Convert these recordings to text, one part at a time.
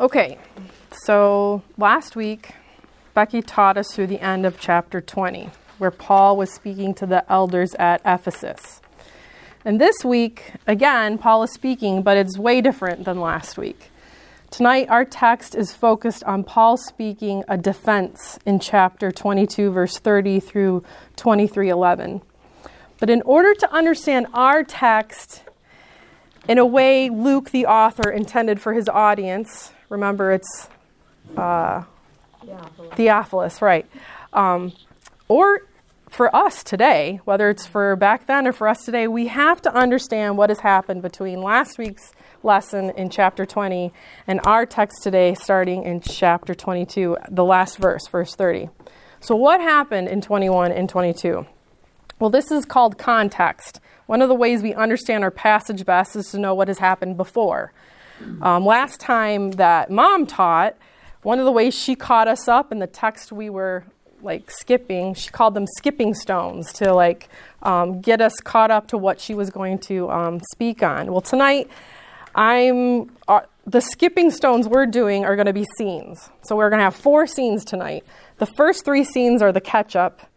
Okay, so last week, Becky taught us through the end of chapter 20, where Paul was speaking to the elders at Ephesus. And this week, again, Paul is speaking, but it's way different than last week. Tonight, our text is focused on Paul speaking a defense in chapter 22, verse 30 through 23 11. But in order to understand our text in a way Luke, the author, intended for his audience, remember it's uh, Theophilus. Theophilus, right? Um, or for us today, whether it's for back then or for us today, we have to understand what has happened between last week's lesson in chapter 20 and our text today, starting in chapter 22, the last verse, verse 30. So, what happened in 21 and 22? Well, this is called context. One of the ways we understand our passage best is to know what has happened before. Um, last time that mom taught, one of the ways she caught us up in the text we were like skipping, she called them skipping stones to like um, get us caught up to what she was going to um, speak on. Well, tonight I'm uh, the skipping stones we're doing are going to be scenes. So we're going to have four scenes tonight. The first three scenes are the catch up,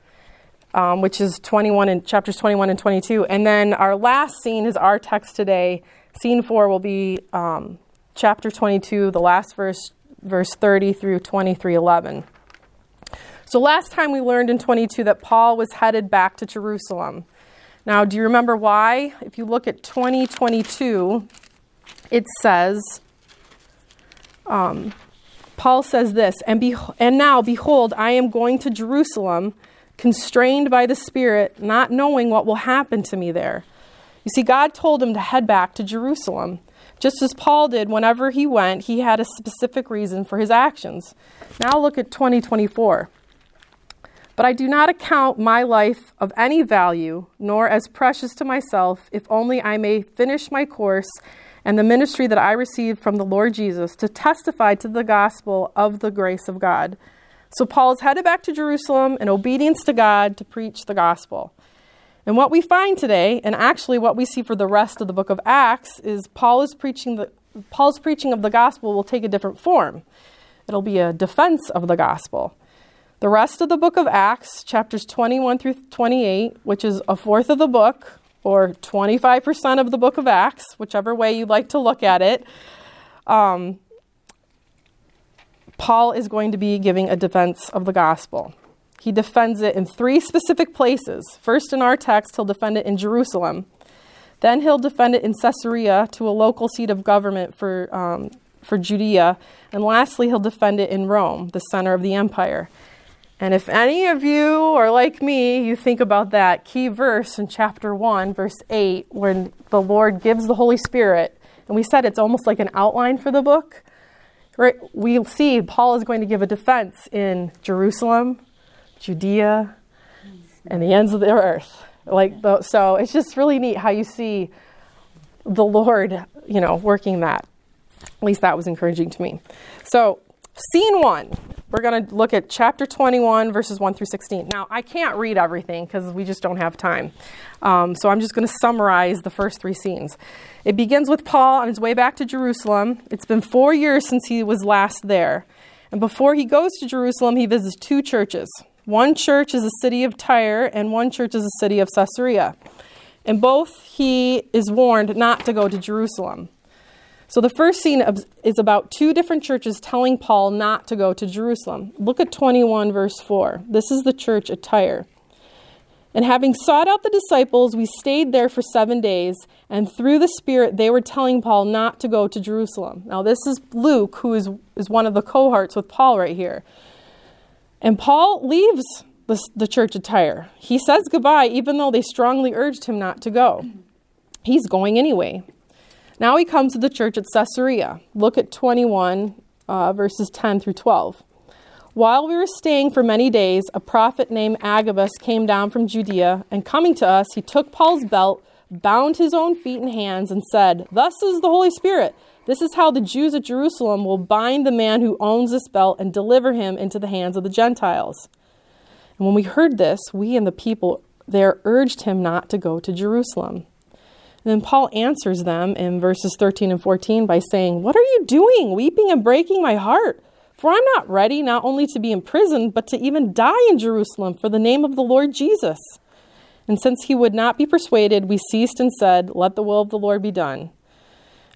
um, which is 21 and chapters 21 and 22, and then our last scene is our text today. Scene four will be um, chapter 22, the last verse, verse 30 through 23:11. So last time we learned in 22 that Paul was headed back to Jerusalem. Now, do you remember why? If you look at 2022, it says, um, Paul says this, and, be- and now, behold, I am going to Jerusalem, constrained by the Spirit, not knowing what will happen to me there. You see, God told him to head back to Jerusalem. Just as Paul did whenever he went, he had a specific reason for his actions. Now look at 2024. But I do not account my life of any value, nor as precious to myself, if only I may finish my course and the ministry that I received from the Lord Jesus to testify to the gospel of the grace of God. So Paul is headed back to Jerusalem in obedience to God to preach the gospel. And what we find today, and actually what we see for the rest of the book of Acts, is Paul is preaching the Paul's preaching of the gospel will take a different form. It'll be a defense of the gospel. The rest of the book of Acts, chapters 21 through 28, which is a fourth of the book, or 25% of the book of Acts, whichever way you like to look at it, um, Paul is going to be giving a defense of the gospel. He defends it in three specific places. First, in our text, he'll defend it in Jerusalem. Then he'll defend it in Caesarea to a local seat of government for, um, for Judea. And lastly, he'll defend it in Rome, the center of the empire. And if any of you are like me, you think about that key verse in chapter 1, verse 8, when the Lord gives the Holy Spirit, and we said it's almost like an outline for the book. Right? We see Paul is going to give a defense in Jerusalem, Judea, and the ends of the earth. Like the, so it's just really neat how you see the Lord, you know, working that. At least that was encouraging to me. So, scene 1 we're going to look at chapter 21, verses 1 through 16. Now, I can't read everything because we just don't have time. Um, so I'm just going to summarize the first three scenes. It begins with Paul on his way back to Jerusalem. It's been four years since he was last there. And before he goes to Jerusalem, he visits two churches. One church is the city of Tyre, and one church is the city of Caesarea. And both he is warned not to go to Jerusalem. So the first scene is about two different churches telling Paul not to go to Jerusalem. Look at 21, verse 4. This is the church at Tyre. And having sought out the disciples, we stayed there for seven days, and through the Spirit, they were telling Paul not to go to Jerusalem. Now, this is Luke, who is, is one of the cohorts with Paul right here. And Paul leaves the, the church at Tyre. He says goodbye, even though they strongly urged him not to go. He's going anyway. Now he comes to the church at Caesarea. Look at 21, uh, verses 10 through 12. While we were staying for many days, a prophet named Agabus came down from Judea, and coming to us, he took Paul's belt, bound his own feet and hands, and said, Thus is the Holy Spirit. This is how the Jews at Jerusalem will bind the man who owns this belt and deliver him into the hands of the Gentiles. And when we heard this, we and the people there urged him not to go to Jerusalem. And then Paul answers them in verses 13 and 14 by saying, What are you doing, weeping and breaking my heart? For I'm not ready not only to be imprisoned, but to even die in Jerusalem for the name of the Lord Jesus. And since he would not be persuaded, we ceased and said, Let the will of the Lord be done.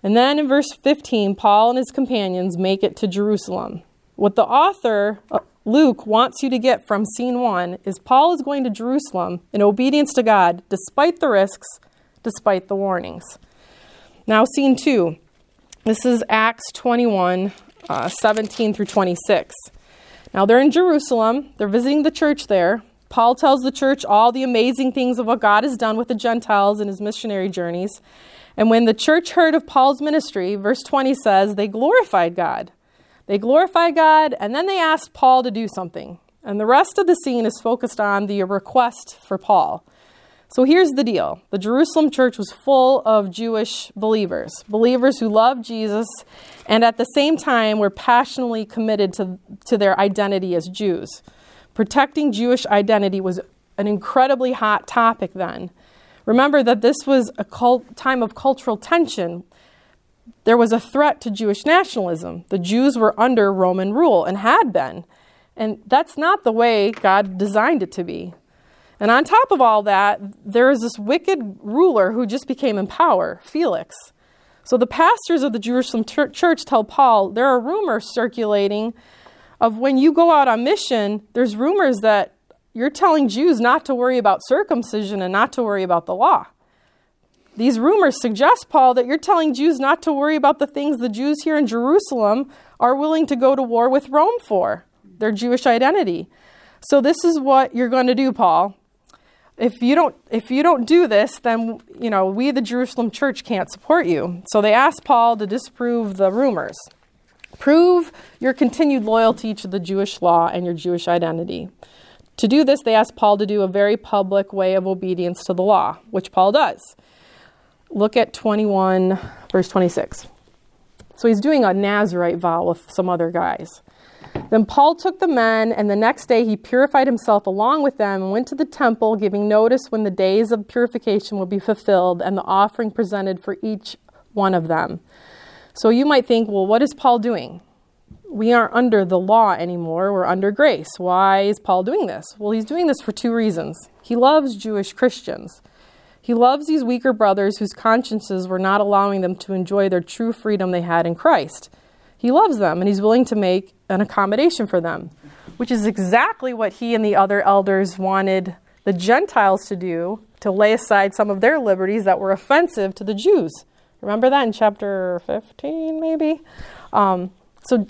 And then in verse 15, Paul and his companions make it to Jerusalem. What the author, uh, Luke, wants you to get from scene one is Paul is going to Jerusalem in obedience to God, despite the risks, despite the warnings. Now, scene two. This is Acts 21, uh, 17 through 26. Now, they're in Jerusalem, they're visiting the church there. Paul tells the church all the amazing things of what God has done with the Gentiles in his missionary journeys. And when the church heard of Paul's ministry, verse 20 says, they glorified God. They glorified God, and then they asked Paul to do something. And the rest of the scene is focused on the request for Paul. So here's the deal the Jerusalem church was full of Jewish believers, believers who loved Jesus and at the same time were passionately committed to, to their identity as Jews. Protecting Jewish identity was an incredibly hot topic then. Remember that this was a cult, time of cultural tension. There was a threat to Jewish nationalism. The Jews were under Roman rule and had been. And that's not the way God designed it to be. And on top of all that, there is this wicked ruler who just became in power, Felix. So the pastors of the Jerusalem church tell Paul there are rumors circulating of when you go out on mission, there's rumors that you're telling Jews not to worry about circumcision and not to worry about the law. These rumors suggest, Paul, that you're telling Jews not to worry about the things the Jews here in Jerusalem are willing to go to war with Rome for their Jewish identity. So, this is what you're going to do, Paul. If you don't, if you don't do this, then you know we, the Jerusalem church, can't support you. So they asked Paul to disprove the rumors. Prove your continued loyalty to the Jewish law and your Jewish identity. To do this, they asked Paul to do a very public way of obedience to the law, which Paul does. Look at 21, verse 26. So he's doing a Nazarite vow with some other guys. Then Paul took the men, and the next day he purified himself along with them and went to the temple, giving notice when the days of purification would be fulfilled and the offering presented for each one of them. So you might think, well, what is Paul doing? We aren't under the law anymore, we're under grace. Why is Paul doing this? Well, he's doing this for two reasons. He loves Jewish Christians. He loves these weaker brothers whose consciences were not allowing them to enjoy their true freedom they had in Christ. He loves them and he's willing to make an accommodation for them, which is exactly what he and the other elders wanted the Gentiles to do to lay aside some of their liberties that were offensive to the Jews. Remember that in chapter 15, maybe? Um, so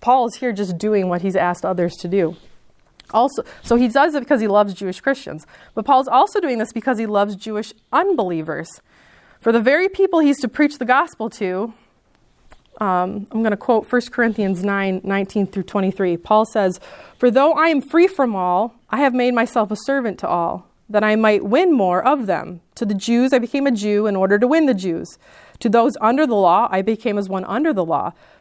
Paul is here just doing what he's asked others to do. Also, so he does it because he loves Jewish Christians. But Paul's also doing this because he loves Jewish unbelievers. For the very people he's to preach the gospel to, um, I'm going to quote 1 Corinthians 9 19 through 23. Paul says, For though I am free from all, I have made myself a servant to all, that I might win more of them. To the Jews, I became a Jew in order to win the Jews. To those under the law, I became as one under the law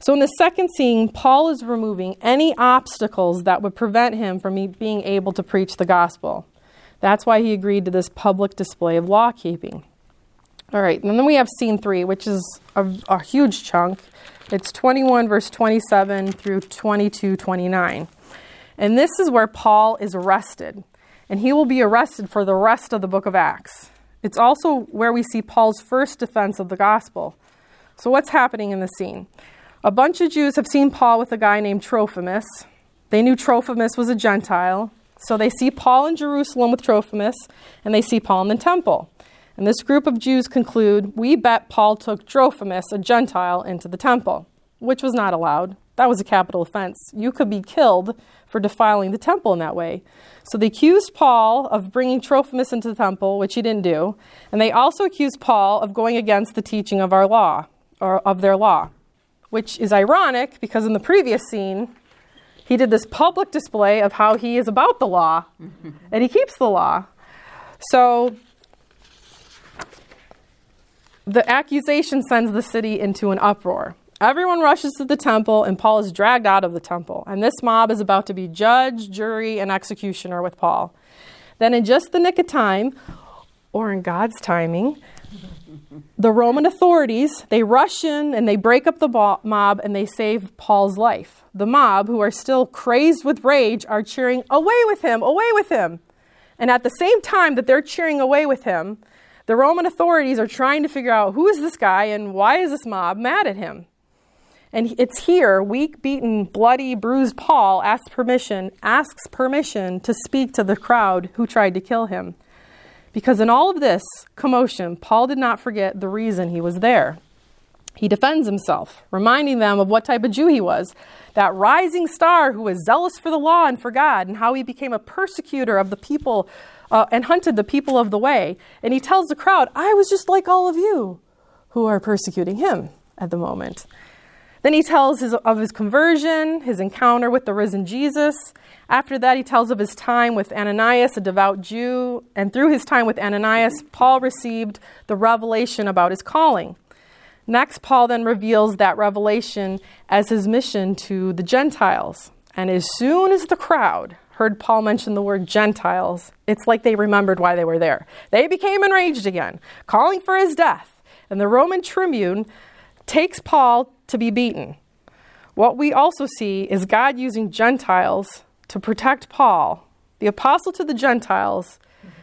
So, in the second scene, Paul is removing any obstacles that would prevent him from being able to preach the gospel. That's why he agreed to this public display of law keeping. All right, and then we have scene three, which is a, a huge chunk. It's 21, verse 27 through 22, 29. And this is where Paul is arrested, and he will be arrested for the rest of the book of Acts. It's also where we see Paul's first defense of the gospel. So, what's happening in the scene? A bunch of Jews have seen Paul with a guy named Trophimus. They knew Trophimus was a Gentile, so they see Paul in Jerusalem with Trophimus, and they see Paul in the temple. And this group of Jews conclude, We bet Paul took Trophimus, a Gentile, into the temple, which was not allowed. That was a capital offense. You could be killed for defiling the temple in that way. So they accused Paul of bringing Trophimus into the temple, which he didn't do, and they also accused Paul of going against the teaching of our law, or of their law. Which is ironic because in the previous scene, he did this public display of how he is about the law mm-hmm. and he keeps the law. So the accusation sends the city into an uproar. Everyone rushes to the temple, and Paul is dragged out of the temple. And this mob is about to be judge, jury, and executioner with Paul. Then, in just the nick of time, or in God's timing, the Roman authorities, they rush in and they break up the mob and they save Paul's life. The mob, who are still crazed with rage, are cheering, Away with him! Away with him! And at the same time that they're cheering away with him, the Roman authorities are trying to figure out who is this guy and why is this mob mad at him? And it's here, weak, beaten, bloody, bruised Paul asks permission, asks permission to speak to the crowd who tried to kill him. Because in all of this commotion, Paul did not forget the reason he was there. He defends himself, reminding them of what type of Jew he was that rising star who was zealous for the law and for God, and how he became a persecutor of the people uh, and hunted the people of the way. And he tells the crowd, I was just like all of you who are persecuting him at the moment. Then he tells his, of his conversion, his encounter with the risen Jesus. After that, he tells of his time with Ananias, a devout Jew. And through his time with Ananias, Paul received the revelation about his calling. Next, Paul then reveals that revelation as his mission to the Gentiles. And as soon as the crowd heard Paul mention the word Gentiles, it's like they remembered why they were there. They became enraged again, calling for his death. And the Roman tribune takes Paul to be beaten. What we also see is God using Gentiles to protect Paul. The apostle to the Gentiles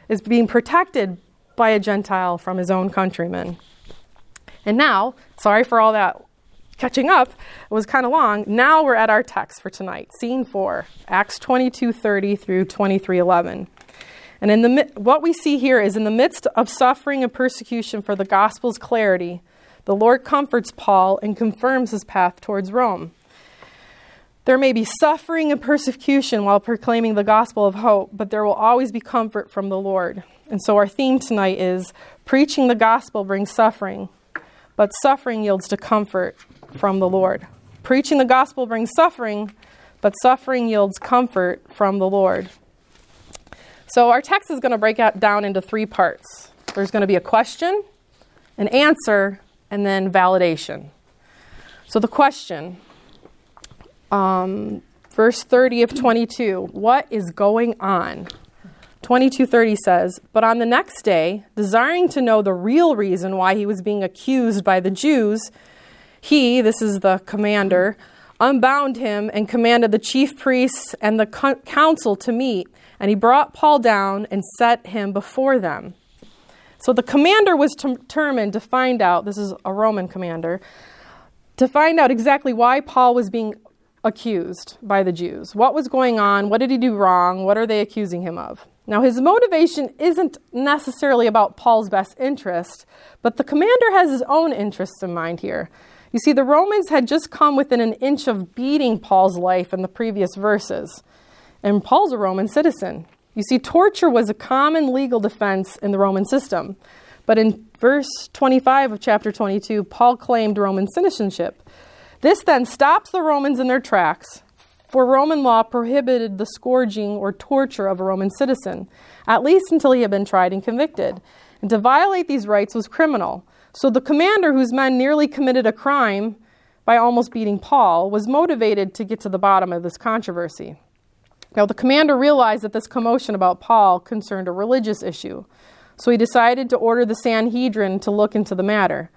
is being protected by a Gentile from his own countrymen. And now, sorry for all that catching up, it was kind of long. Now we're at our text for tonight, scene 4, Acts 22:30 through 23:11. And in the what we see here is in the midst of suffering and persecution for the gospel's clarity, the Lord comforts Paul and confirms his path towards Rome. There may be suffering and persecution while proclaiming the gospel of hope, but there will always be comfort from the Lord. And so our theme tonight is preaching the gospel brings suffering, but suffering yields to comfort from the Lord. Preaching the gospel brings suffering, but suffering yields comfort from the Lord. So our text is going to break out down into three parts. There's going to be a question, an answer, and then validation. So the question, um, verse 30 of 22, what is going on? 2230 says, But on the next day, desiring to know the real reason why he was being accused by the Jews, he, this is the commander, unbound him and commanded the chief priests and the council to meet. And he brought Paul down and set him before them. So the commander was determined to find out, this is a Roman commander, to find out exactly why Paul was being accused by the Jews. What was going on? What did he do wrong? What are they accusing him of? Now, his motivation isn't necessarily about Paul's best interest, but the commander has his own interests in mind here. You see, the Romans had just come within an inch of beating Paul's life in the previous verses, and Paul's a Roman citizen. You see, torture was a common legal defense in the Roman system. But in verse 25 of chapter 22, Paul claimed Roman citizenship. This then stops the Romans in their tracks, for Roman law prohibited the scourging or torture of a Roman citizen, at least until he had been tried and convicted. And to violate these rights was criminal. So the commander, whose men nearly committed a crime by almost beating Paul, was motivated to get to the bottom of this controversy. Now, the commander realized that this commotion about Paul concerned a religious issue, so he decided to order the Sanhedrin to look into the matter.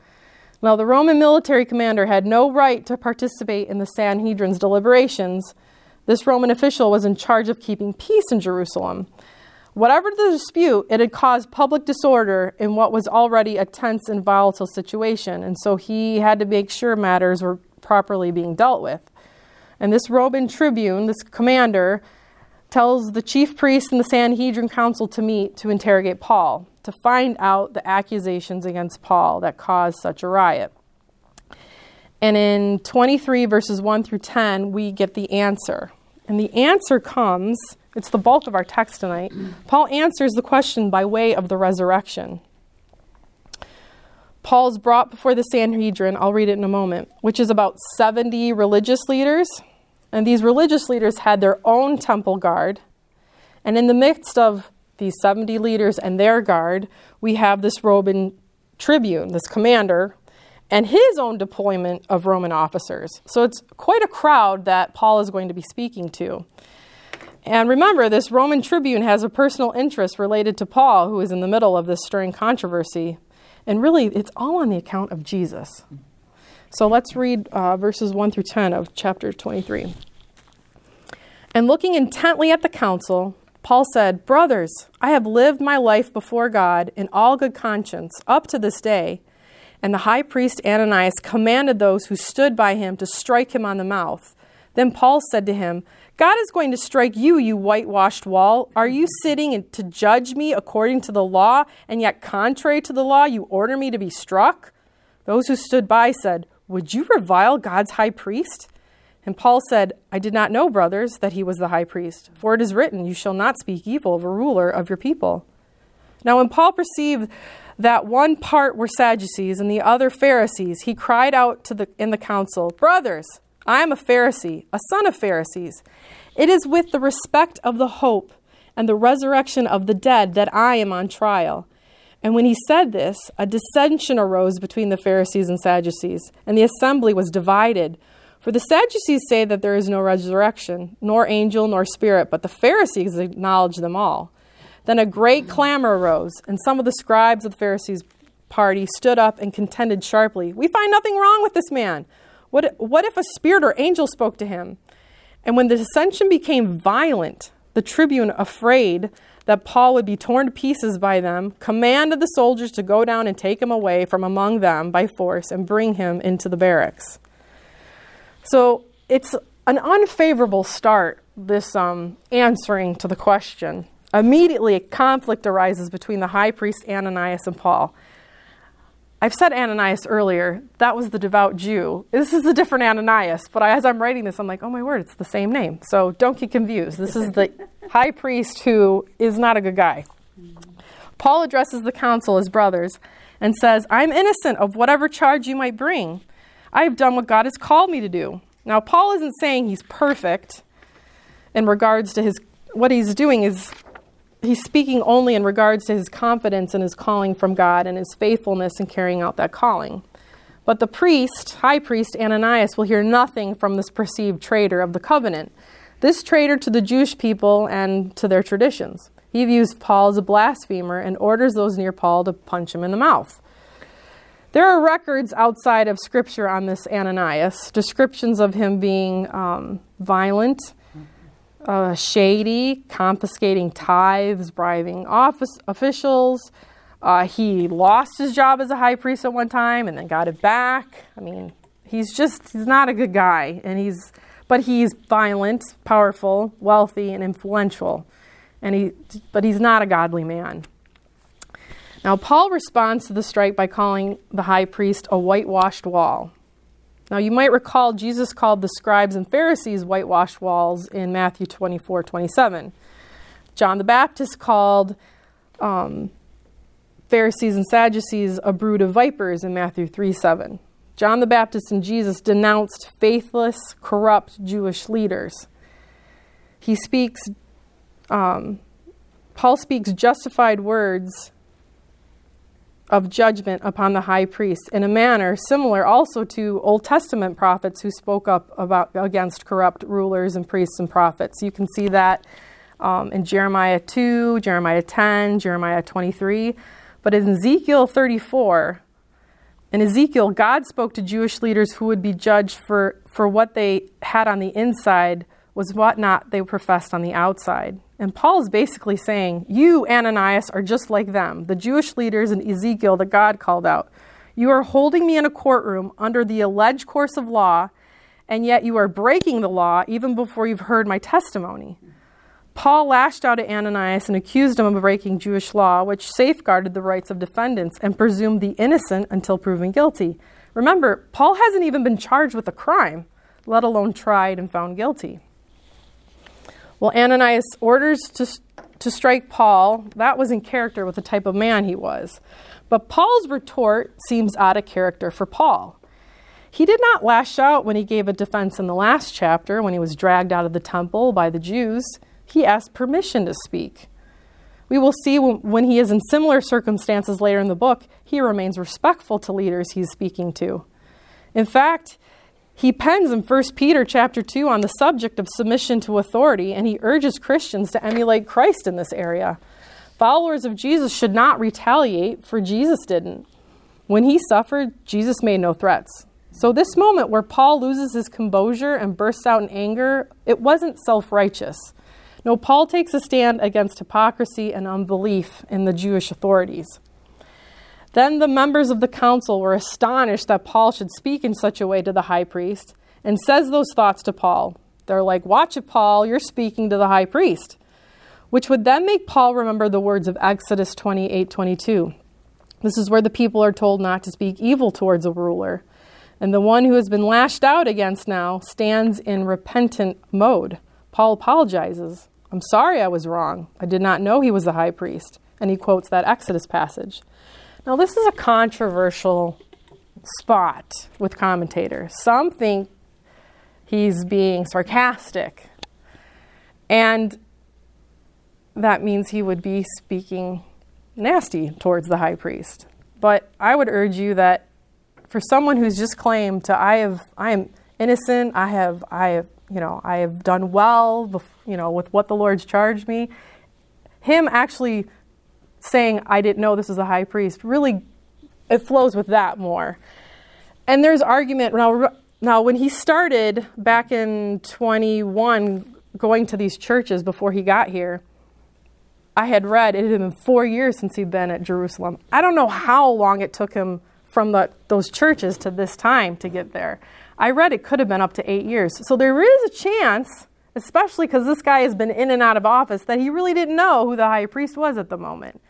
Now, the Roman military commander had no right to participate in the Sanhedrin's deliberations. This Roman official was in charge of keeping peace in Jerusalem. Whatever the dispute, it had caused public disorder in what was already a tense and volatile situation, and so he had to make sure matters were properly being dealt with. And this Roman tribune, this commander, tells the chief priests and the Sanhedrin council to meet to interrogate Paul, to find out the accusations against Paul that caused such a riot. And in 23 verses 1 through 10, we get the answer. And the answer comes, it's the bulk of our text tonight. Paul answers the question by way of the resurrection. Paul's brought before the Sanhedrin, I'll read it in a moment, which is about 70 religious leaders. And these religious leaders had their own temple guard. And in the midst of these 70 leaders and their guard, we have this Roman tribune, this commander, and his own deployment of Roman officers. So it's quite a crowd that Paul is going to be speaking to. And remember, this Roman tribune has a personal interest related to Paul, who is in the middle of this stirring controversy. And really, it's all on the account of Jesus. So let's read uh, verses 1 through 10 of chapter 23. And looking intently at the council, Paul said, Brothers, I have lived my life before God in all good conscience up to this day. And the high priest Ananias commanded those who stood by him to strike him on the mouth. Then Paul said to him, God is going to strike you, you whitewashed wall. Are you sitting to judge me according to the law, and yet contrary to the law, you order me to be struck? Those who stood by said, Would you revile God's high priest? And Paul said, I did not know, brothers, that he was the high priest, for it is written, You shall not speak evil of a ruler of your people. Now, when Paul perceived that one part were Sadducees and the other Pharisees, he cried out to the, in the council, Brothers, I am a Pharisee, a son of Pharisees. It is with the respect of the hope and the resurrection of the dead that I am on trial. And when he said this, a dissension arose between the Pharisees and Sadducees, and the assembly was divided. For the Sadducees say that there is no resurrection, nor angel, nor spirit, but the Pharisees acknowledge them all. Then a great clamor arose, and some of the scribes of the Pharisees' party stood up and contended sharply. We find nothing wrong with this man. What, what if a spirit or angel spoke to him? And when the dissension became violent, the tribune, afraid that Paul would be torn to pieces by them, commanded the soldiers to go down and take him away from among them by force and bring him into the barracks. So it's an unfavorable start, this um, answering to the question. Immediately, a conflict arises between the high priest Ananias and Paul. I've said Ananias earlier. That was the devout Jew. This is a different Ananias, but as I'm writing this, I'm like, oh my word, it's the same name. So don't get confused. This is the high priest who is not a good guy. Paul addresses the council as brothers and says, I'm innocent of whatever charge you might bring. I have done what God has called me to do. Now, Paul isn't saying he's perfect in regards to his, what he's doing is he's speaking only in regards to his confidence in his calling from God and his faithfulness in carrying out that calling. But the priest, high priest Ananias, will hear nothing from this perceived traitor of the covenant, this traitor to the Jewish people and to their traditions. He views Paul as a blasphemer and orders those near Paul to punch him in the mouth. There are records outside of Scripture on this Ananias, descriptions of him being um, violent, uh, shady, confiscating tithes, bribing office officials. Uh, he lost his job as a high priest at one time and then got it back. I mean, he's just he's not a good guy, and he's but he's violent, powerful, wealthy, and influential, and he but he's not a godly man. Now, Paul responds to the strike by calling the high priest a whitewashed wall. Now, you might recall Jesus called the scribes and Pharisees whitewashed walls in Matthew 24 27. John the Baptist called um, Pharisees and Sadducees a brood of vipers in Matthew 3 7. John the Baptist and Jesus denounced faithless, corrupt Jewish leaders. He speaks, um, Paul speaks justified words of judgment upon the high priest in a manner similar also to Old Testament prophets who spoke up about against corrupt rulers and priests and prophets. You can see that um, in Jeremiah 2, Jeremiah 10, Jeremiah 23. But in Ezekiel 34, in Ezekiel, God spoke to Jewish leaders who would be judged for, for what they had on the inside was what not they professed on the outside. And Paul is basically saying, You, Ananias, are just like them, the Jewish leaders in Ezekiel that God called out. You are holding me in a courtroom under the alleged course of law, and yet you are breaking the law even before you've heard my testimony. Paul lashed out at Ananias and accused him of breaking Jewish law, which safeguarded the rights of defendants and presumed the innocent until proven guilty. Remember, Paul hasn't even been charged with a crime, let alone tried and found guilty. Well, Ananias orders to to strike Paul, that was in character with the type of man he was. But Paul's retort seems out of character for Paul. He did not lash out when he gave a defense in the last chapter when he was dragged out of the temple by the Jews. He asked permission to speak. We will see when he is in similar circumstances later in the book, he remains respectful to leaders he's speaking to. In fact, he pens in 1 Peter chapter 2 on the subject of submission to authority, and he urges Christians to emulate Christ in this area. Followers of Jesus should not retaliate, for Jesus didn't. When he suffered, Jesus made no threats. So, this moment where Paul loses his composure and bursts out in anger, it wasn't self righteous. No, Paul takes a stand against hypocrisy and unbelief in the Jewish authorities. Then the members of the council were astonished that Paul should speak in such a way to the high priest and says those thoughts to Paul. They're like, Watch it, Paul, you're speaking to the high priest. Which would then make Paul remember the words of Exodus 28 22. This is where the people are told not to speak evil towards a ruler. And the one who has been lashed out against now stands in repentant mode. Paul apologizes. I'm sorry I was wrong. I did not know he was the high priest. And he quotes that Exodus passage. Now, this is a controversial spot with commentators. Some think he's being sarcastic, and that means he would be speaking nasty towards the high priest. But I would urge you that for someone who's just claimed to I have I am innocent, I have I have you know I have done well, you know with what the Lord's charged me, him actually saying, I didn't know this was a high priest, really, it flows with that more. And there's argument now. Now, when he started back in 21, going to these churches before he got here, I had read it had been four years since he'd been at Jerusalem. I don't know how long it took him from the, those churches to this time to get there. I read it could have been up to eight years. So there is a chance, especially because this guy has been in and out of office, that he really didn't know who the high priest was at the moment.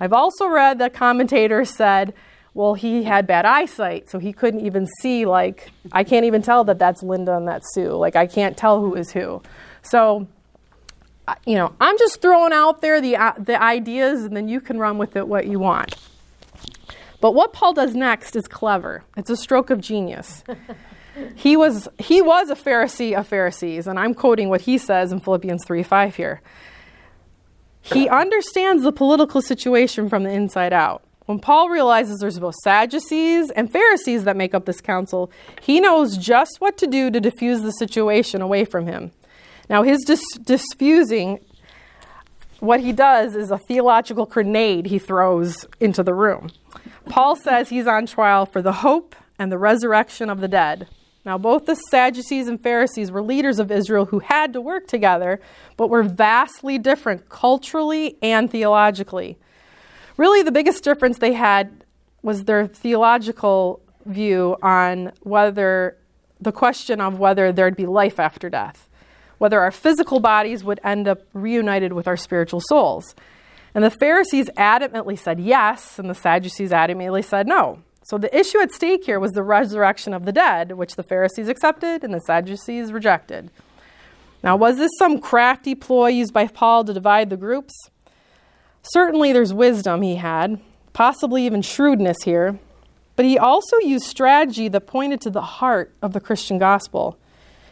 I've also read that commentators said, well, he had bad eyesight, so he couldn't even see, like, I can't even tell that that's Linda and that's Sue. Like, I can't tell who is who. So, you know, I'm just throwing out there the, uh, the ideas, and then you can run with it what you want. But what Paul does next is clever. It's a stroke of genius. he was he was a Pharisee of Pharisees, and I'm quoting what he says in Philippians 3 5 here. He understands the political situation from the inside out. When Paul realizes there's both Sadducees and Pharisees that make up this council, he knows just what to do to diffuse the situation away from him. Now, his dis- diffusing, what he does is a theological grenade he throws into the room. Paul says he's on trial for the hope and the resurrection of the dead. Now, both the Sadducees and Pharisees were leaders of Israel who had to work together, but were vastly different culturally and theologically. Really, the biggest difference they had was their theological view on whether the question of whether there'd be life after death, whether our physical bodies would end up reunited with our spiritual souls. And the Pharisees adamantly said yes, and the Sadducees adamantly said no. So the issue at stake here was the resurrection of the dead, which the Pharisees accepted and the Sadducees rejected. Now, was this some crafty ploy used by Paul to divide the groups? Certainly, there's wisdom he had, possibly even shrewdness here, but he also used strategy that pointed to the heart of the Christian gospel.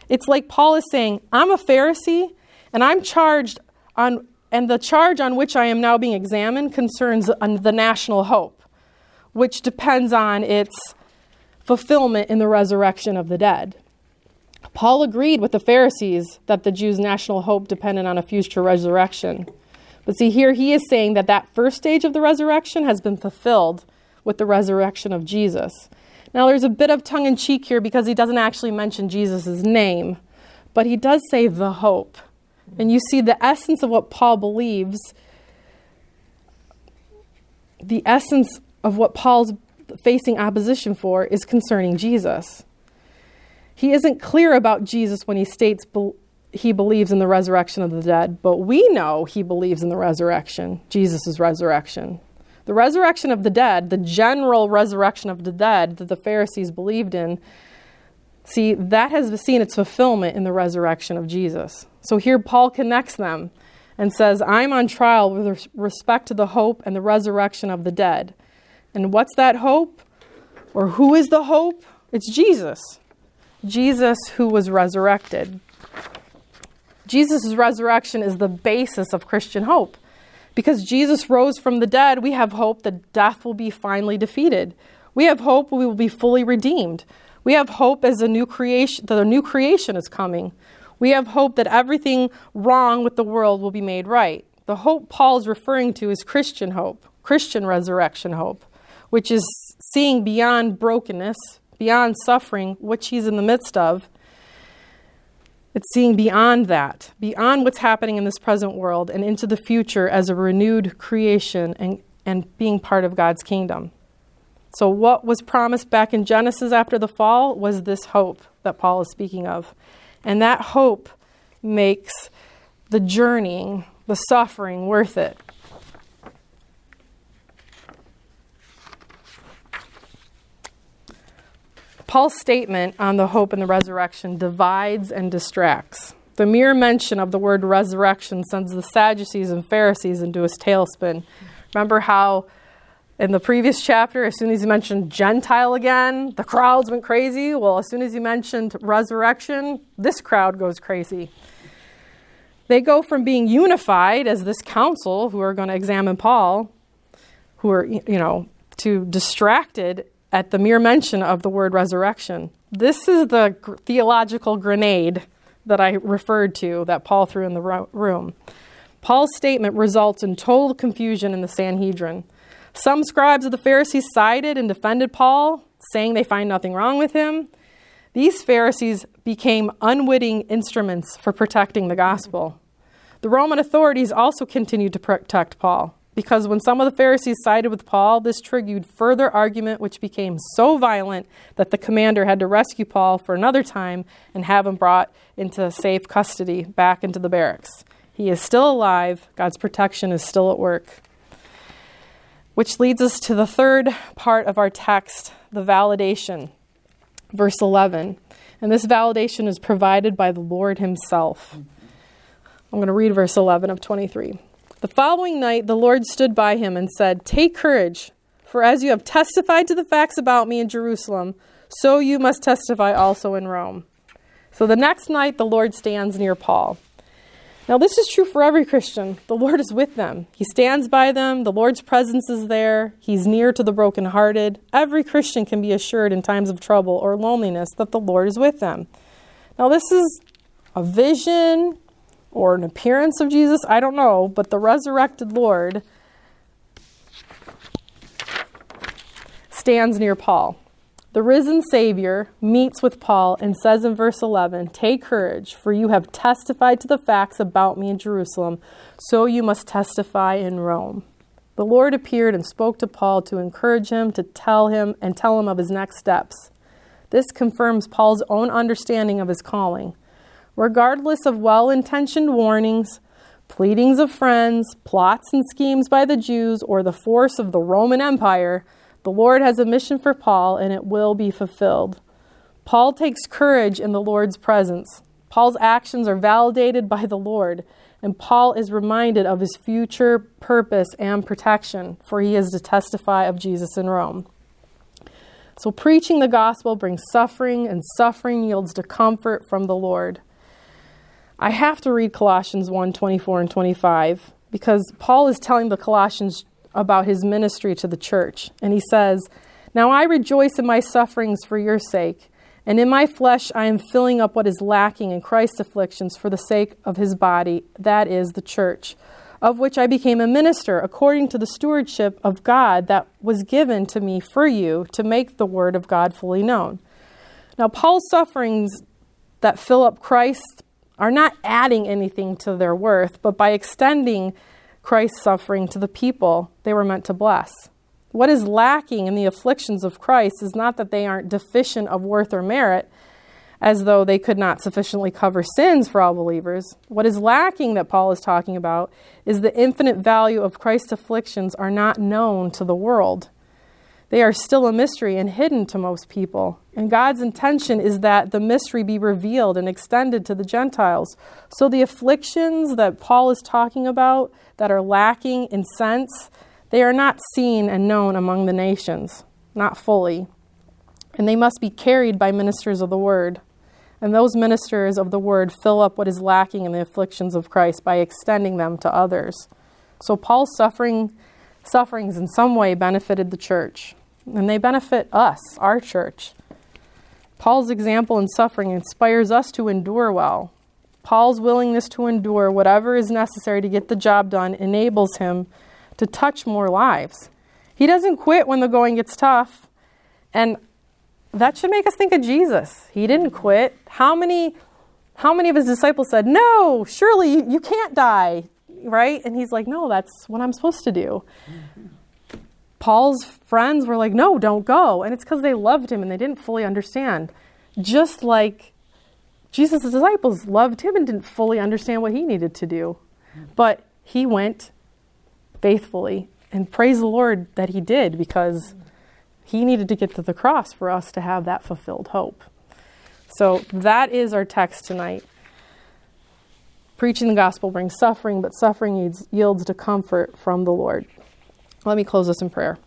It's like Paul is saying, I'm a Pharisee, and I'm charged on, and the charge on which I am now being examined concerns uh, the national hope which depends on its fulfillment in the resurrection of the dead. Paul agreed with the Pharisees that the Jews' national hope depended on a future resurrection. But see, here he is saying that that first stage of the resurrection has been fulfilled with the resurrection of Jesus. Now, there's a bit of tongue in cheek here because he doesn't actually mention Jesus' name, but he does say the hope. And you see the essence of what Paul believes, the essence of what Paul's facing opposition for is concerning Jesus. He isn't clear about Jesus when he states be- he believes in the resurrection of the dead, but we know he believes in the resurrection, Jesus' resurrection. The resurrection of the dead, the general resurrection of the dead that the Pharisees believed in, see, that has seen its fulfillment in the resurrection of Jesus. So here Paul connects them and says, I'm on trial with respect to the hope and the resurrection of the dead. And what's that hope? Or who is the hope? It's Jesus. Jesus who was resurrected. Jesus' resurrection is the basis of Christian hope. Because Jesus rose from the dead, we have hope that death will be finally defeated. We have hope we will be fully redeemed. We have hope as a new creation that a new creation is coming. We have hope that everything wrong with the world will be made right. The hope Paul is referring to is Christian hope, Christian resurrection hope, which is seeing beyond brokenness, beyond suffering, which he's in the midst of. It's seeing beyond that, beyond what's happening in this present world, and into the future as a renewed creation and, and being part of God's kingdom. So, what was promised back in Genesis after the fall was this hope that Paul is speaking of. And that hope makes the journeying, the suffering worth it. Paul's statement on the hope and the resurrection divides and distracts. The mere mention of the word resurrection sends the Sadducees and Pharisees into a tailspin. Remember how in the previous chapter, as soon as he mentioned Gentile again, the crowds went crazy? Well, as soon as he mentioned resurrection, this crowd goes crazy. They go from being unified as this council who are going to examine Paul, who are, you know, to distracted at the mere mention of the word resurrection. This is the g- theological grenade that I referred to that Paul threw in the ro- room. Paul's statement results in total confusion in the Sanhedrin. Some scribes of the Pharisees sided and defended Paul, saying they find nothing wrong with him. These Pharisees became unwitting instruments for protecting the gospel. The Roman authorities also continued to protect Paul because when some of the Pharisees sided with Paul, this triggered further argument, which became so violent that the commander had to rescue Paul for another time and have him brought into safe custody back into the barracks. He is still alive, God's protection is still at work. Which leads us to the third part of our text, the validation. Verse 11. And this validation is provided by the Lord Himself. I'm going to read verse 11 of 23. The following night, the Lord stood by him and said, Take courage, for as you have testified to the facts about me in Jerusalem, so you must testify also in Rome. So the next night, the Lord stands near Paul. Now, this is true for every Christian. The Lord is with them. He stands by them. The Lord's presence is there. He's near to the brokenhearted. Every Christian can be assured in times of trouble or loneliness that the Lord is with them. Now, this is a vision or an appearance of Jesus, I don't know, but the resurrected Lord stands near Paul. The risen Savior meets with Paul and says in verse 11, Take courage, for you have testified to the facts about me in Jerusalem, so you must testify in Rome. The Lord appeared and spoke to Paul to encourage him, to tell him, and tell him of his next steps. This confirms Paul's own understanding of his calling regardless of well intentioned warnings, pleadings of friends, plots and schemes by the Jews, or the force of the Roman Empire, the Lord has a mission for Paul and it will be fulfilled. Paul takes courage in the Lord's presence. Paul's actions are validated by the Lord, and Paul is reminded of his future purpose and protection, for he is to testify of Jesus in Rome. So, preaching the gospel brings suffering, and suffering yields to comfort from the Lord. I have to read Colossians 1 24 and 25 because Paul is telling the Colossians about his ministry to the church. And he says, Now I rejoice in my sufferings for your sake, and in my flesh I am filling up what is lacking in Christ's afflictions for the sake of his body, that is, the church, of which I became a minister according to the stewardship of God that was given to me for you to make the word of God fully known. Now, Paul's sufferings that fill up Christ are not adding anything to their worth, but by extending Christ's suffering to the people they were meant to bless. What is lacking in the afflictions of Christ is not that they aren't deficient of worth or merit, as though they could not sufficiently cover sins for all believers. What is lacking that Paul is talking about is the infinite value of Christ's afflictions are not known to the world. They are still a mystery and hidden to most people. And God's intention is that the mystery be revealed and extended to the Gentiles. So the afflictions that Paul is talking about that are lacking in sense, they are not seen and known among the nations, not fully. And they must be carried by ministers of the word. And those ministers of the word fill up what is lacking in the afflictions of Christ by extending them to others. So Paul's suffering sufferings in some way benefited the church, and they benefit us, our church. Paul's example in suffering inspires us to endure well. Paul's willingness to endure whatever is necessary to get the job done enables him to touch more lives. He doesn't quit when the going gets tough. And that should make us think of Jesus. He didn't quit. How many how many of his disciples said, "No, surely you can't die." Right? And he's like, "No, that's what I'm supposed to do." Paul's friends were like, "No, don't go." And it's cuz they loved him and they didn't fully understand. Just like Jesus' disciples loved him and didn't fully understand what he needed to do. But he went faithfully and praise the Lord that he did because he needed to get to the cross for us to have that fulfilled hope. So that is our text tonight. Preaching the gospel brings suffering, but suffering yields, yields to comfort from the Lord. Let me close this in prayer.